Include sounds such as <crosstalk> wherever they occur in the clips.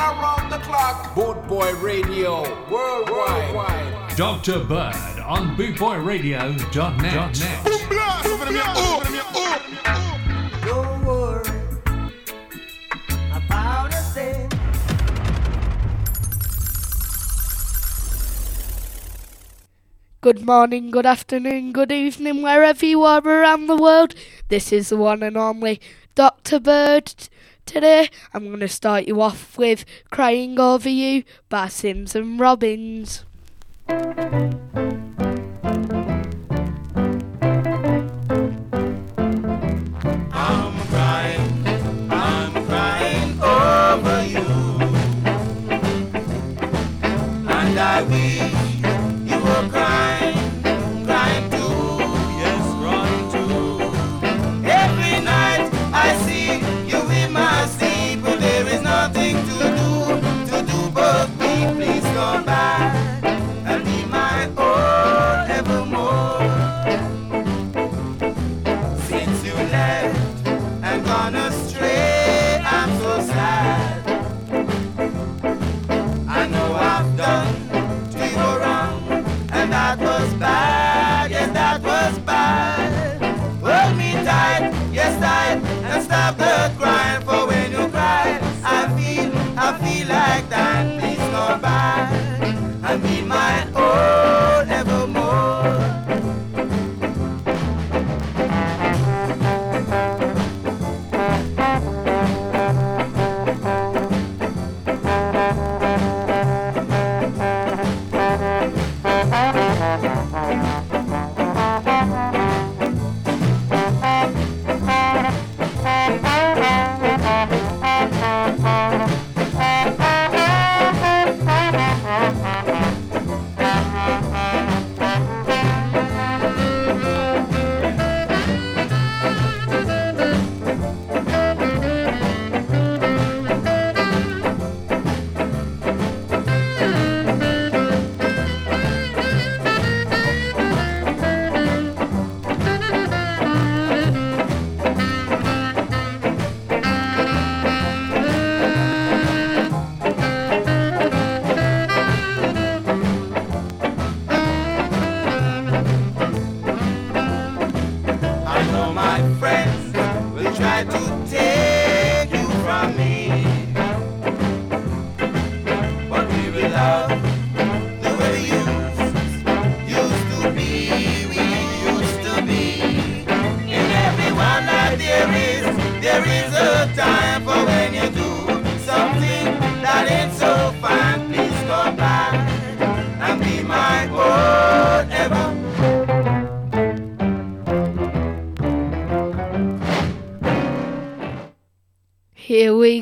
around the clock. Boot Boy Radio, worldwide. Dr. Bird on bootboyradio.net. Don't worry about a thing. Good morning, good afternoon, good evening, wherever you are around the world. This is the one and only Dr. Bird Today I'm going to start you off with Crying Over You by Sims and Robbins. we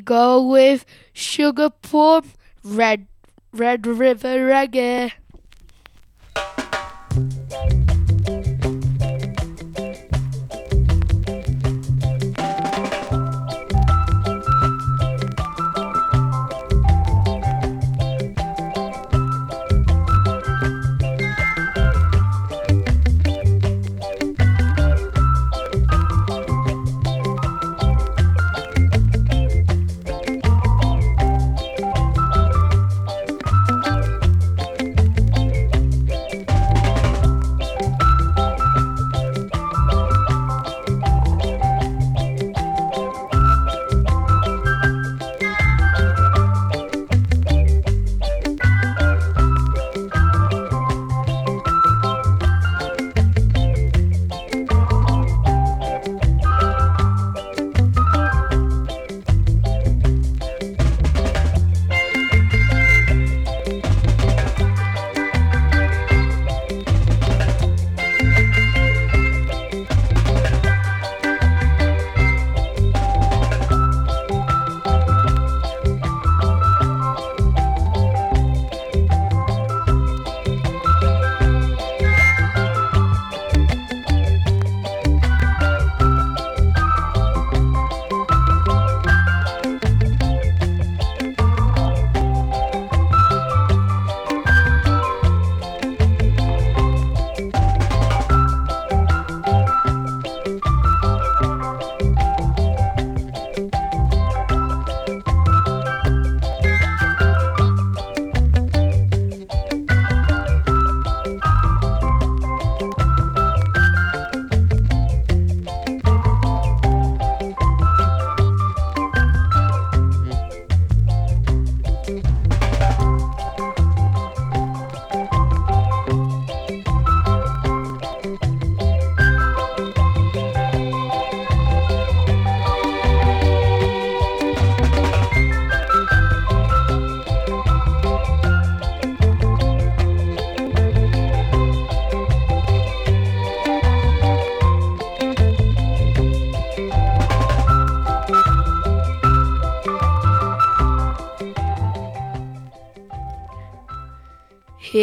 go with Sugar Plum, Red Red River Reggae.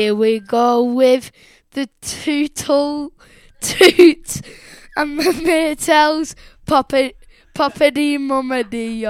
here we go with the tootle toot and the Maytals puppet puppety mummedy.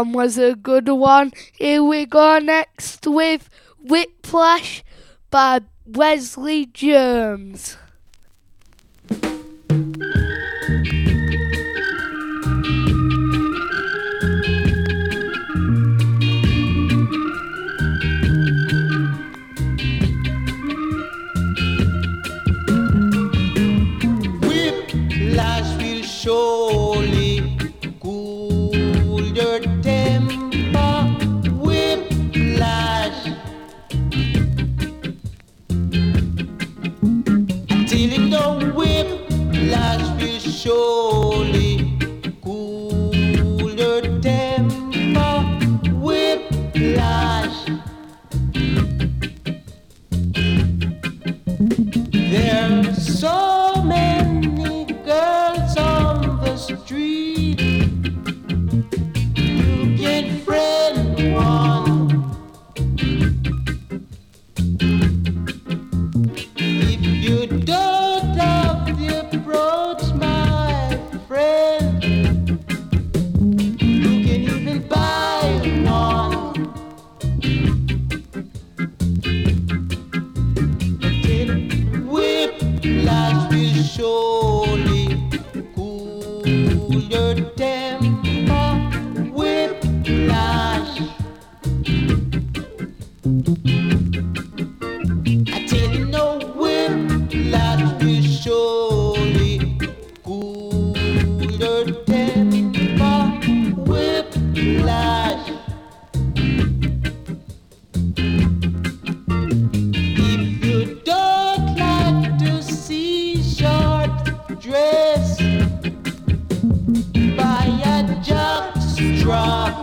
one was a good one. Here we go next with Whiplash by Wesley Germ.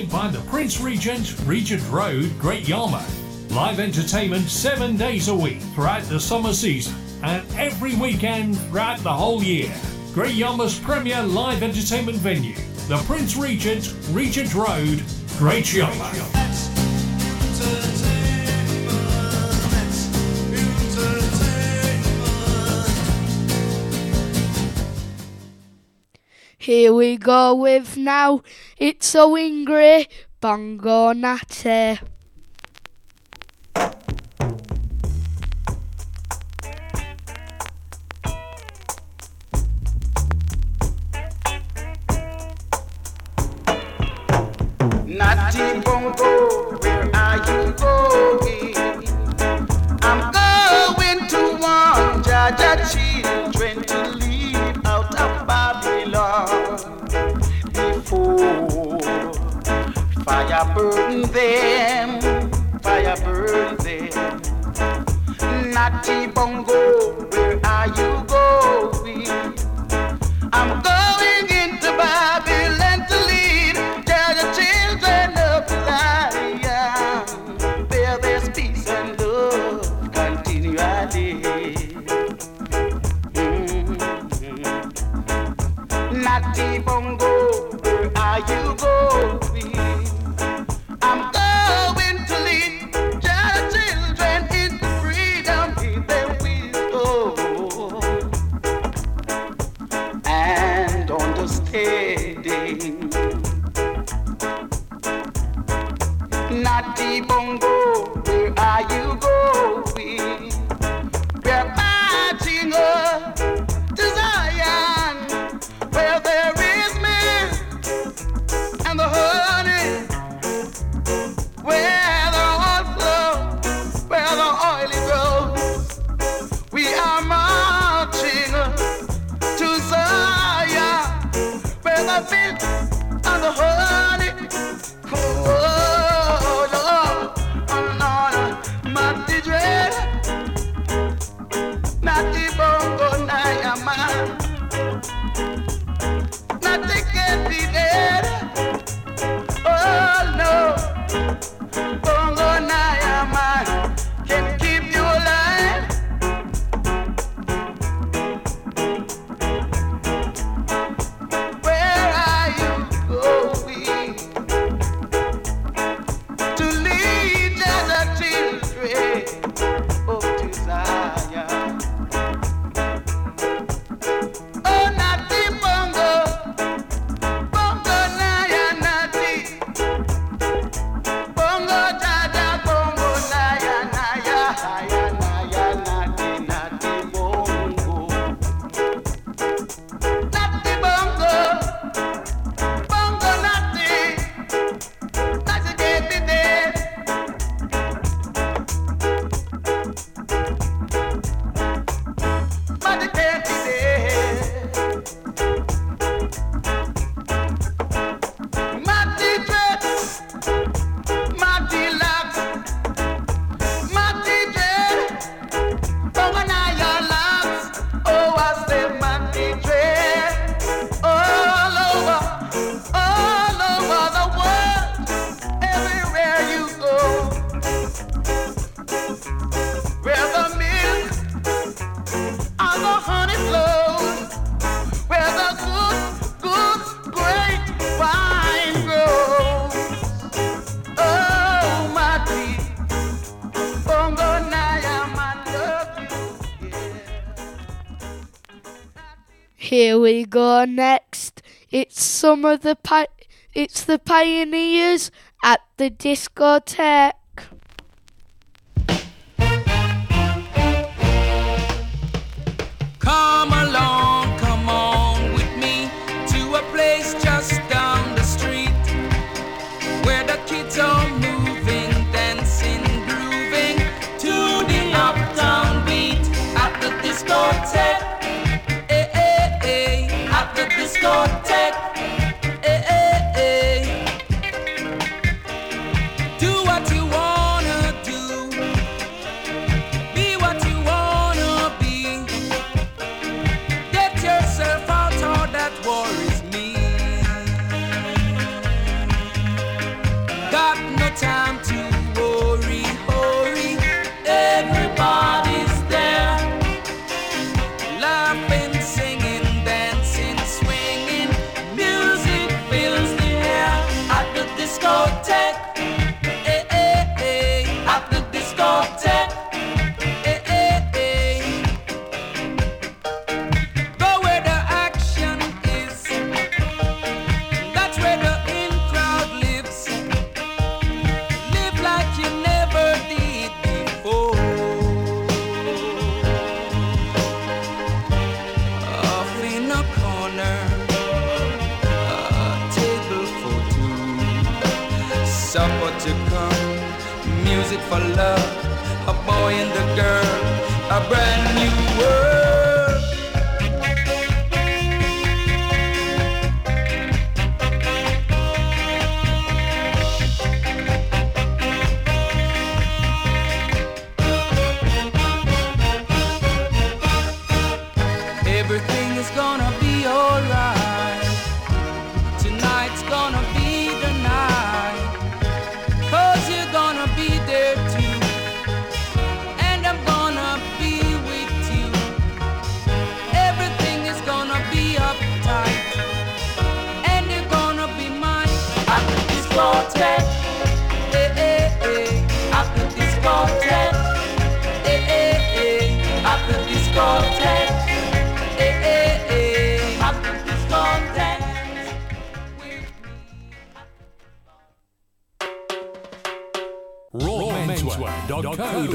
by the Prince Regent, Regent Road, Great Yarmouth. Live entertainment seven days a week throughout the summer season and every weekend throughout the whole year. Great Yarmouth's premier live entertainment venue, the Prince Regent, Regent Road, Great Yarmouth. Here we go with now it's so angry, bongo natty. Natty bongo. Fire burn them, fire burn them. Natty Bongo. we go next. It's some of the pi- it's the pioneers at the discotheque.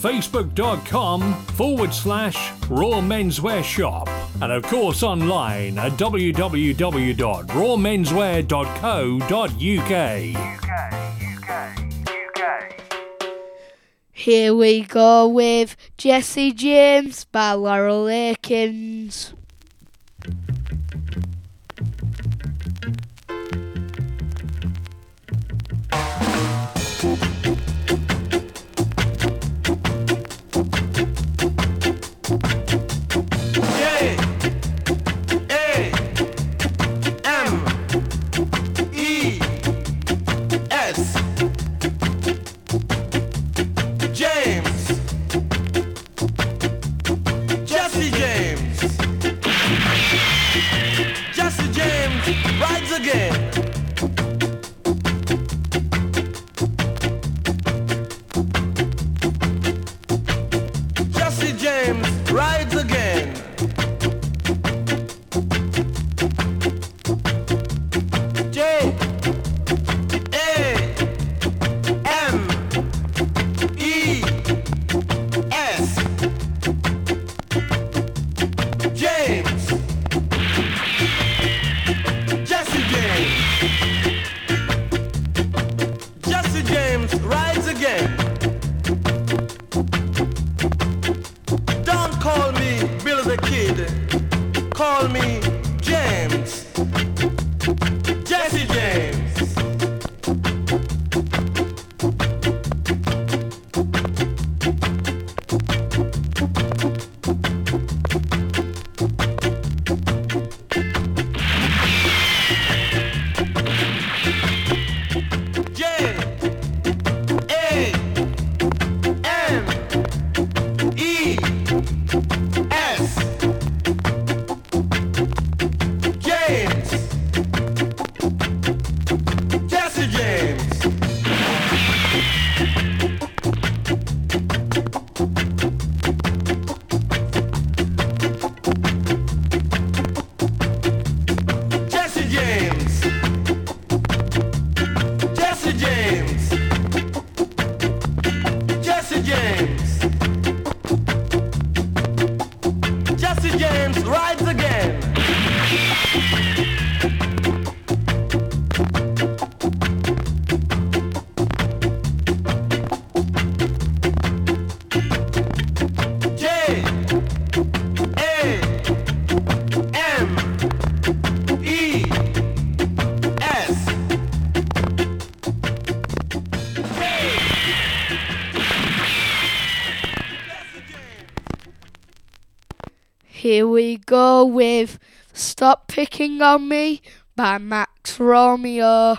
facebook.com forward slash Raw Menswear Shop, and of course online at www.rawmenswear.co.uk. Here we go with Jesse James by Laurel Aitken. Here we go with Stop Picking on Me by Max Romeo.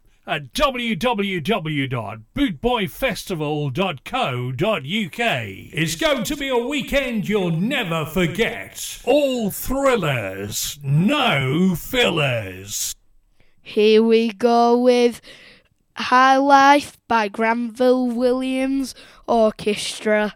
at www.bootboyfestival.co.uk. It's going to be a weekend you'll never forget. All thrillers, no fillers. Here we go with High Life by Granville Williams Orchestra.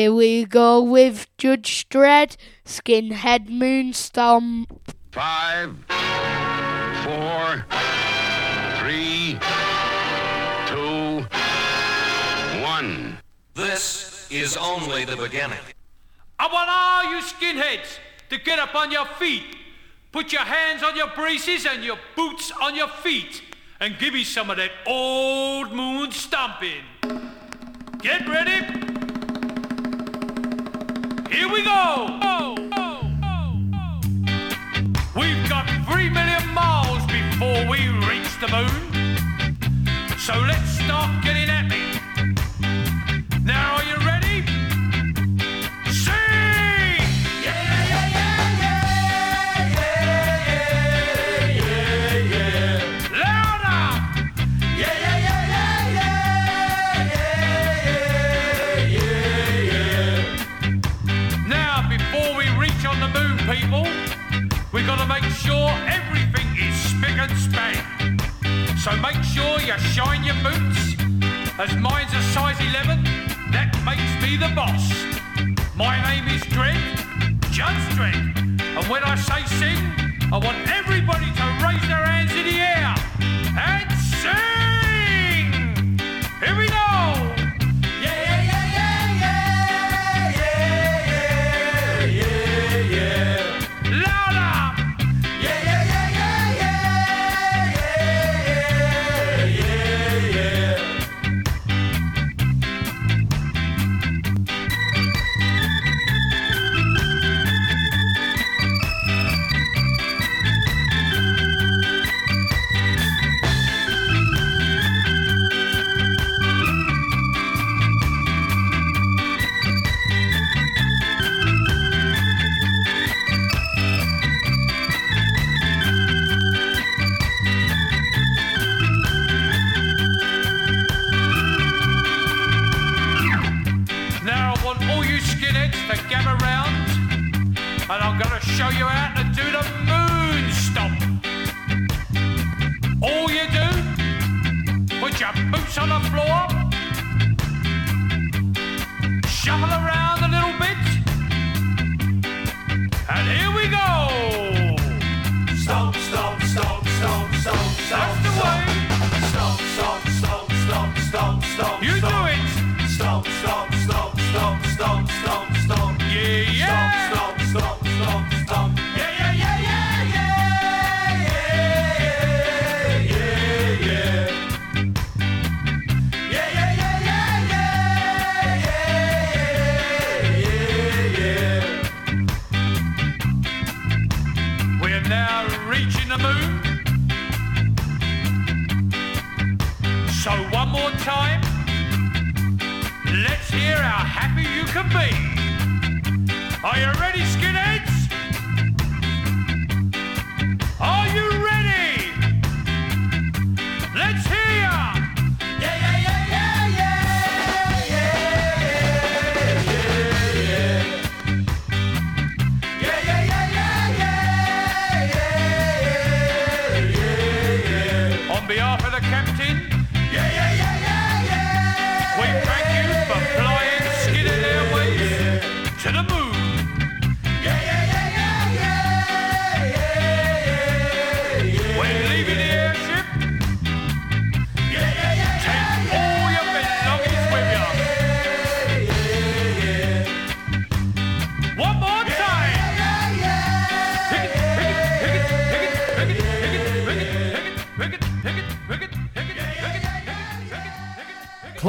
Here we go with Judge Dread, Skinhead Moonstomp. Five, four, three, two, one. This is only the beginning. I want all you skinheads to get up on your feet. Put your hands on your braces and your boots on your feet. And give me some of that old moon stomping. Get ready. Here we go. We've got three million miles before we reach the moon. So let's start getting at me. Now are you ready? We got to make sure everything is spick and span. So make sure you shine your boots. As mine's a size 11, that makes me the boss. My name is Dread, Judge Dread. And when I say sing, I want everybody to raise their hands in the air and sing!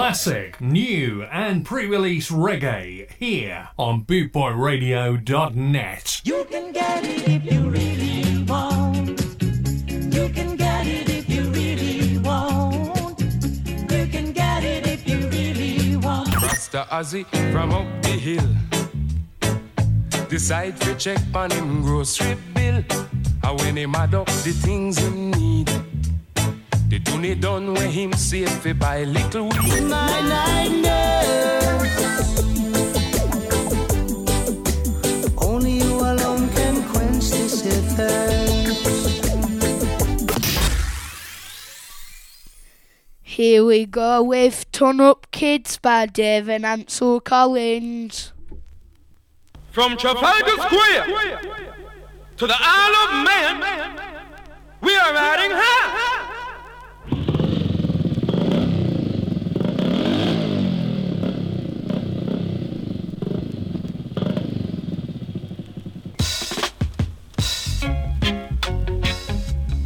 Classic, new, and pre release reggae here on bootboyradio.net. You can get it if you really want. You can get it if you really want. You can get it if you really want. Rasta Ozzy from up the hill. Decide to check on him grocery bill. And when him add up the things him need. The tune done when him save fi buy little weed. Mine, I know. Only you alone can quench this thirst. Here we go with Turn Up Kids by Dave and Ansel Collins. From Trafalgar Square to the Isle of Man, we are riding high.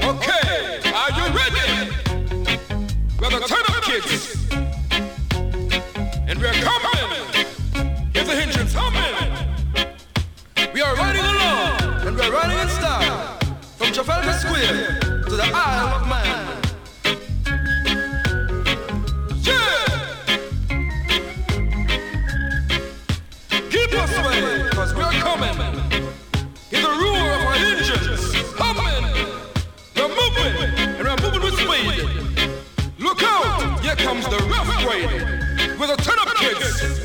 Okay, are you ready? We're the Kids. And we're coming. The. We are riding along, and we're riding in style. From Trafalgar Square to the Isle of Man. With the turn up kids.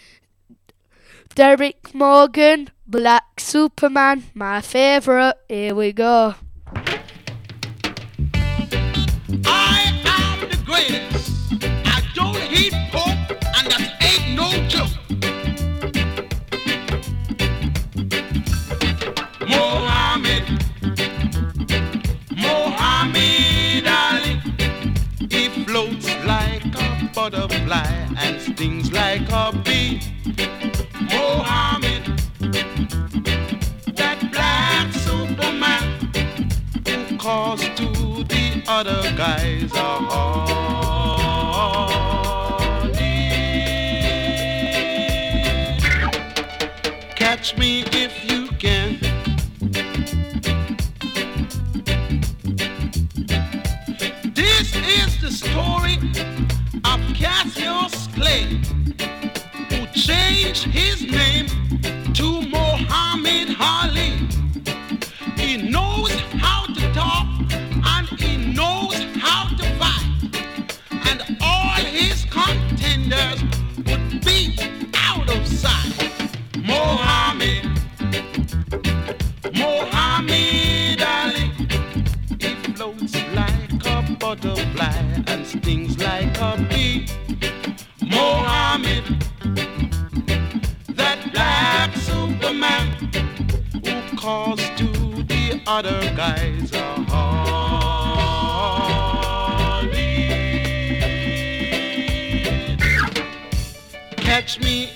Derek Morgan, Black Superman, my favourite. Here we go. I am the greatest. I don't eat pork, and that ain't no joke. Mohammed, Mohammed Ali, he floats like a butterfly and stings like a bee. Other guys are changed his name to Mohammed Ali. He knows how to talk and he knows how to fight. And all his contenders would be out of sight. Mohammed, Mohammed Ali, he floats like a butterfly and stings other guys are horny. Catch me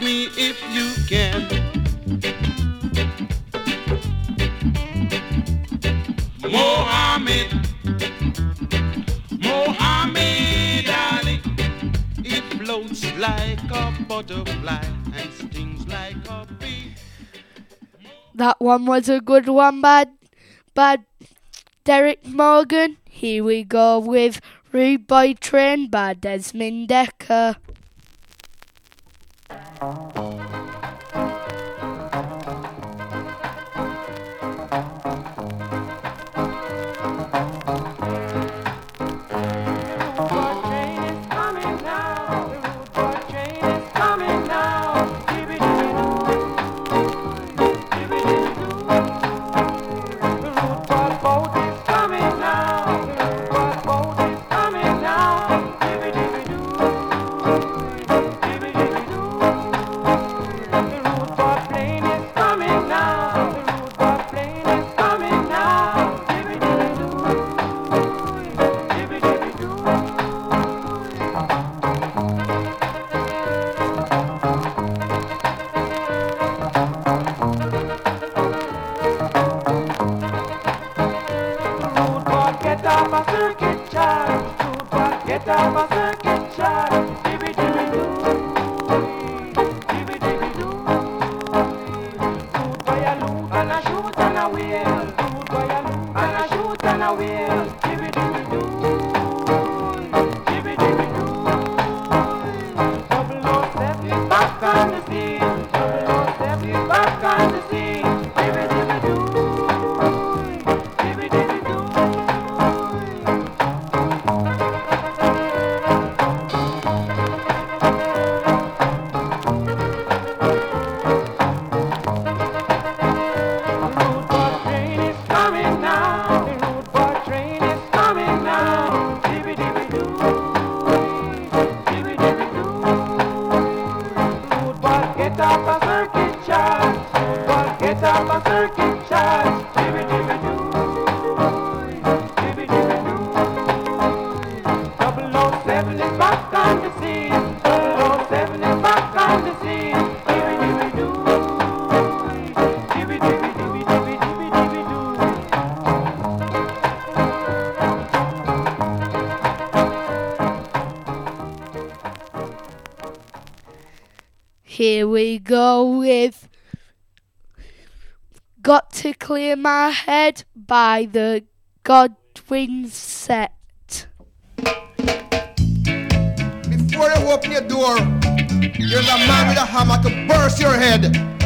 me if you can. Mohammed, Mohammed Ali, it floats like a butterfly and stings like a bee. That one was a good one, bad, bad. Derek Morgan, here we go with Rude Boy Train by Desmond Dekker. Oh. we go with Got to Clear My Head by the Godwin Set. Before you open your door, there's a man with a hammer to burst your head.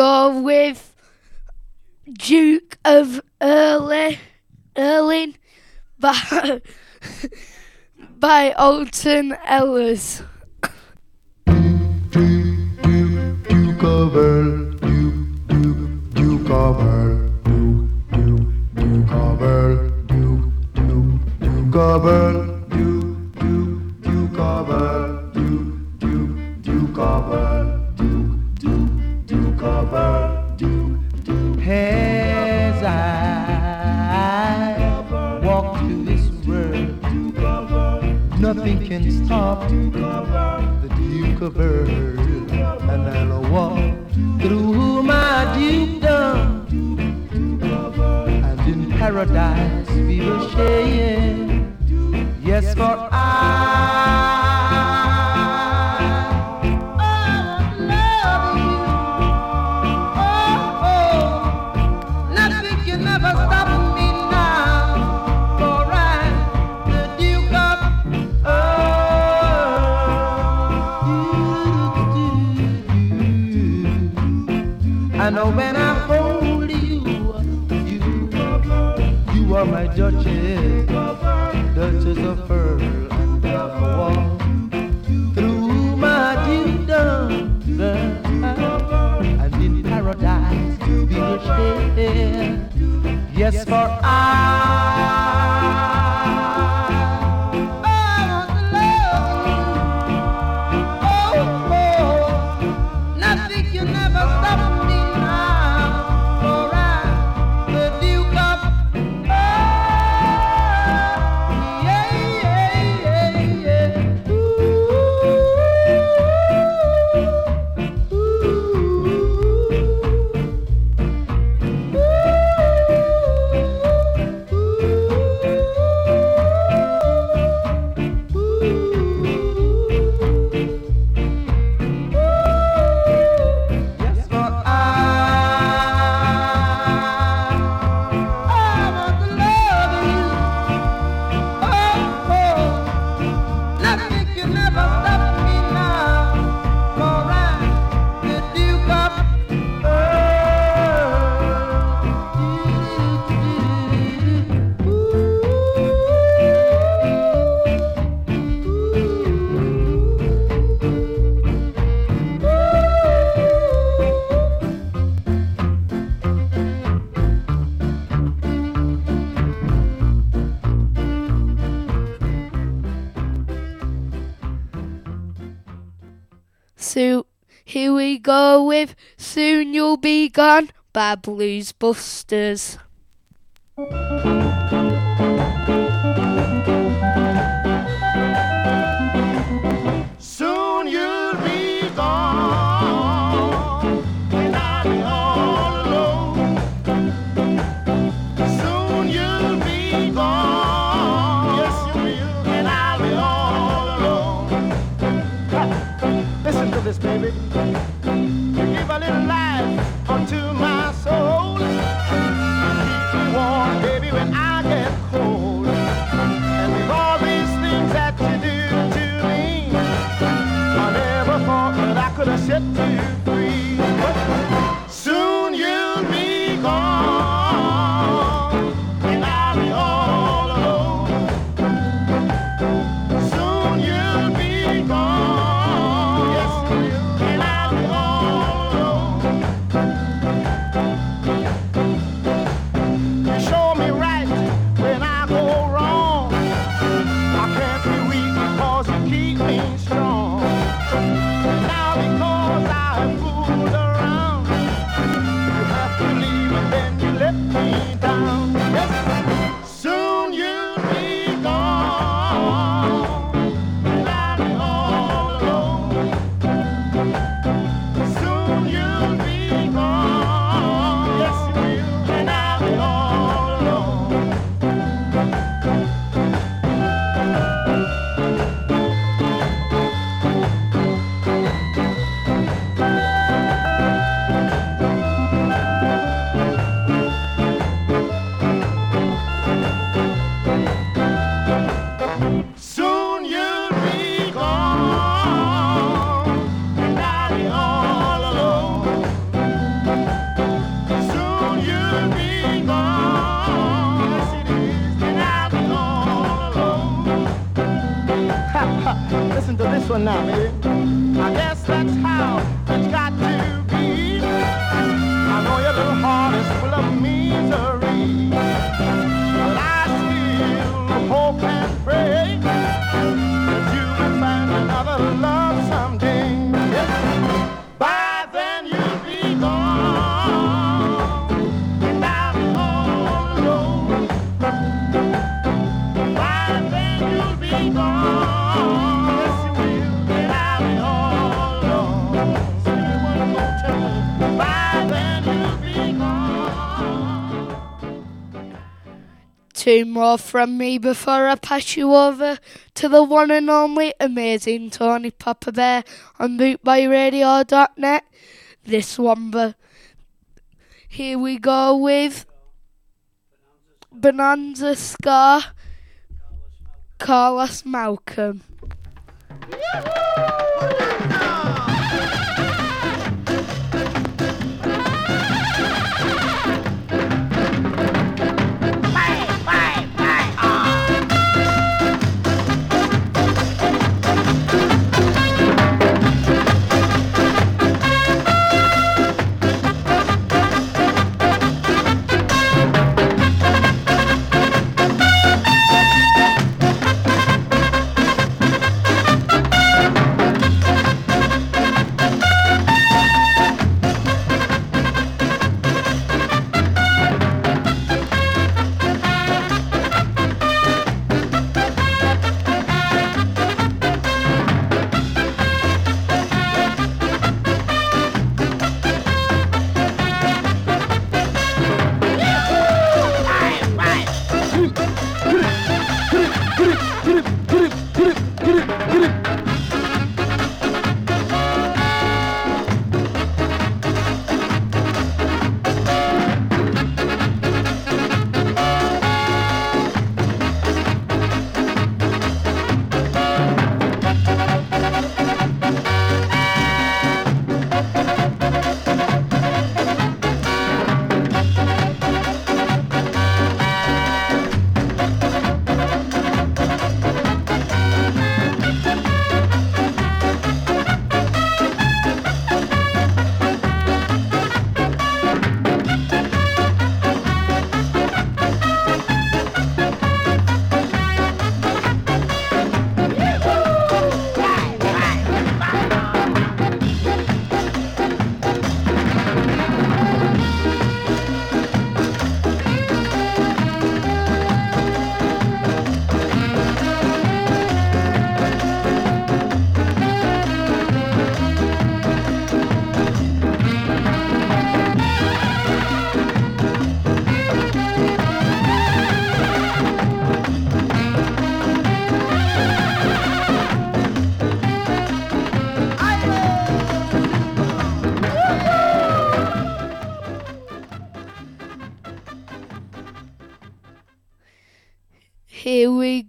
Go with Duke of Early, Erling by, <laughs> by Alton Ellis. Duke Duke, Duke, of Earl, Duke, Duke, Duke of Earl, Earl, Duke, Duke. As I walk through this world, nothing can stop the Duke of Earl. And I'll walk through my dukedom, and in paradise we will share. Yes, for I. I know oh, when I hold you, you, are my Duchess, Duchess of Earl, and I walk through my girl, and in paradise we will share. Yes, for I. go with Soon You'll Be Gone by Blues Busters. That's how it's got to be. I know your little heart is full Two more from me before I pass you over to the one and only amazing Tony Papa Bear on bootboyradio.net. This one, but here we go with Bonanza Ska, Carlos Malcolm. Here we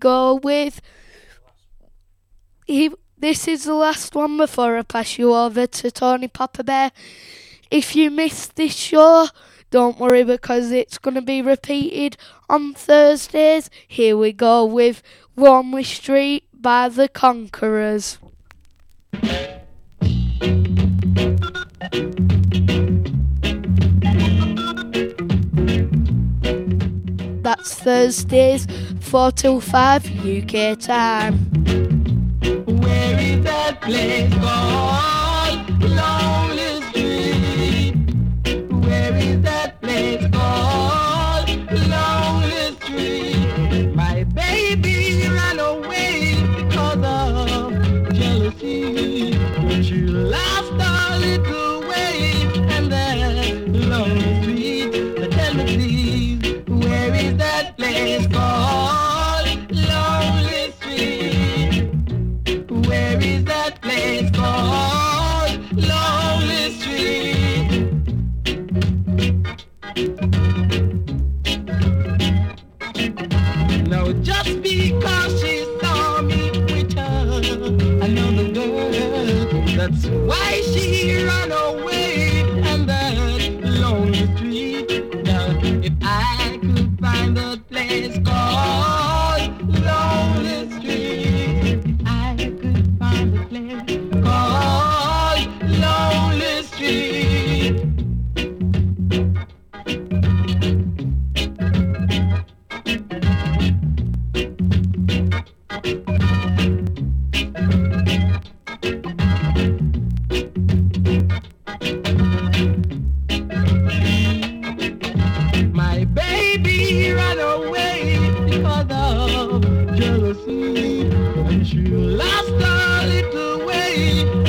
go with. He, this is the last one before I pass you over to Tony Papa Bear. If you missed this show, don't worry because it's going to be repeated on Thursdays. Here we go with Warmley Street by the Conquerors. That's Thursdays, 4 till 5 UK time. Where is that place called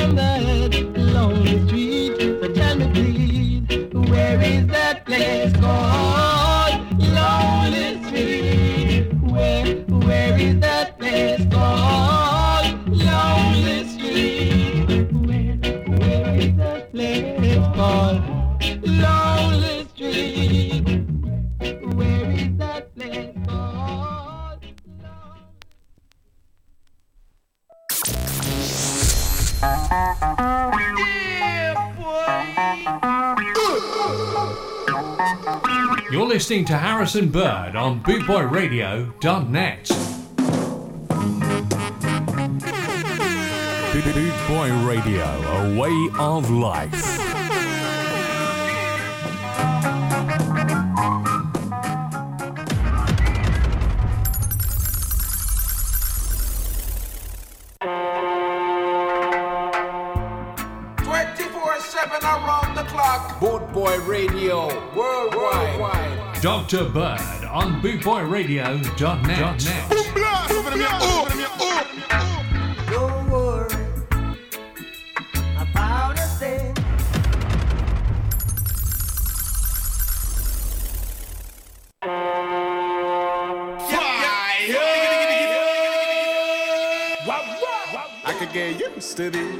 on that lonely street. Harrison Bird on bootboyradio.net. Boot Boy Radio, a way of life. Dr. Bird on bootboyradio.net. Don't worry about a thing. I could get used to this.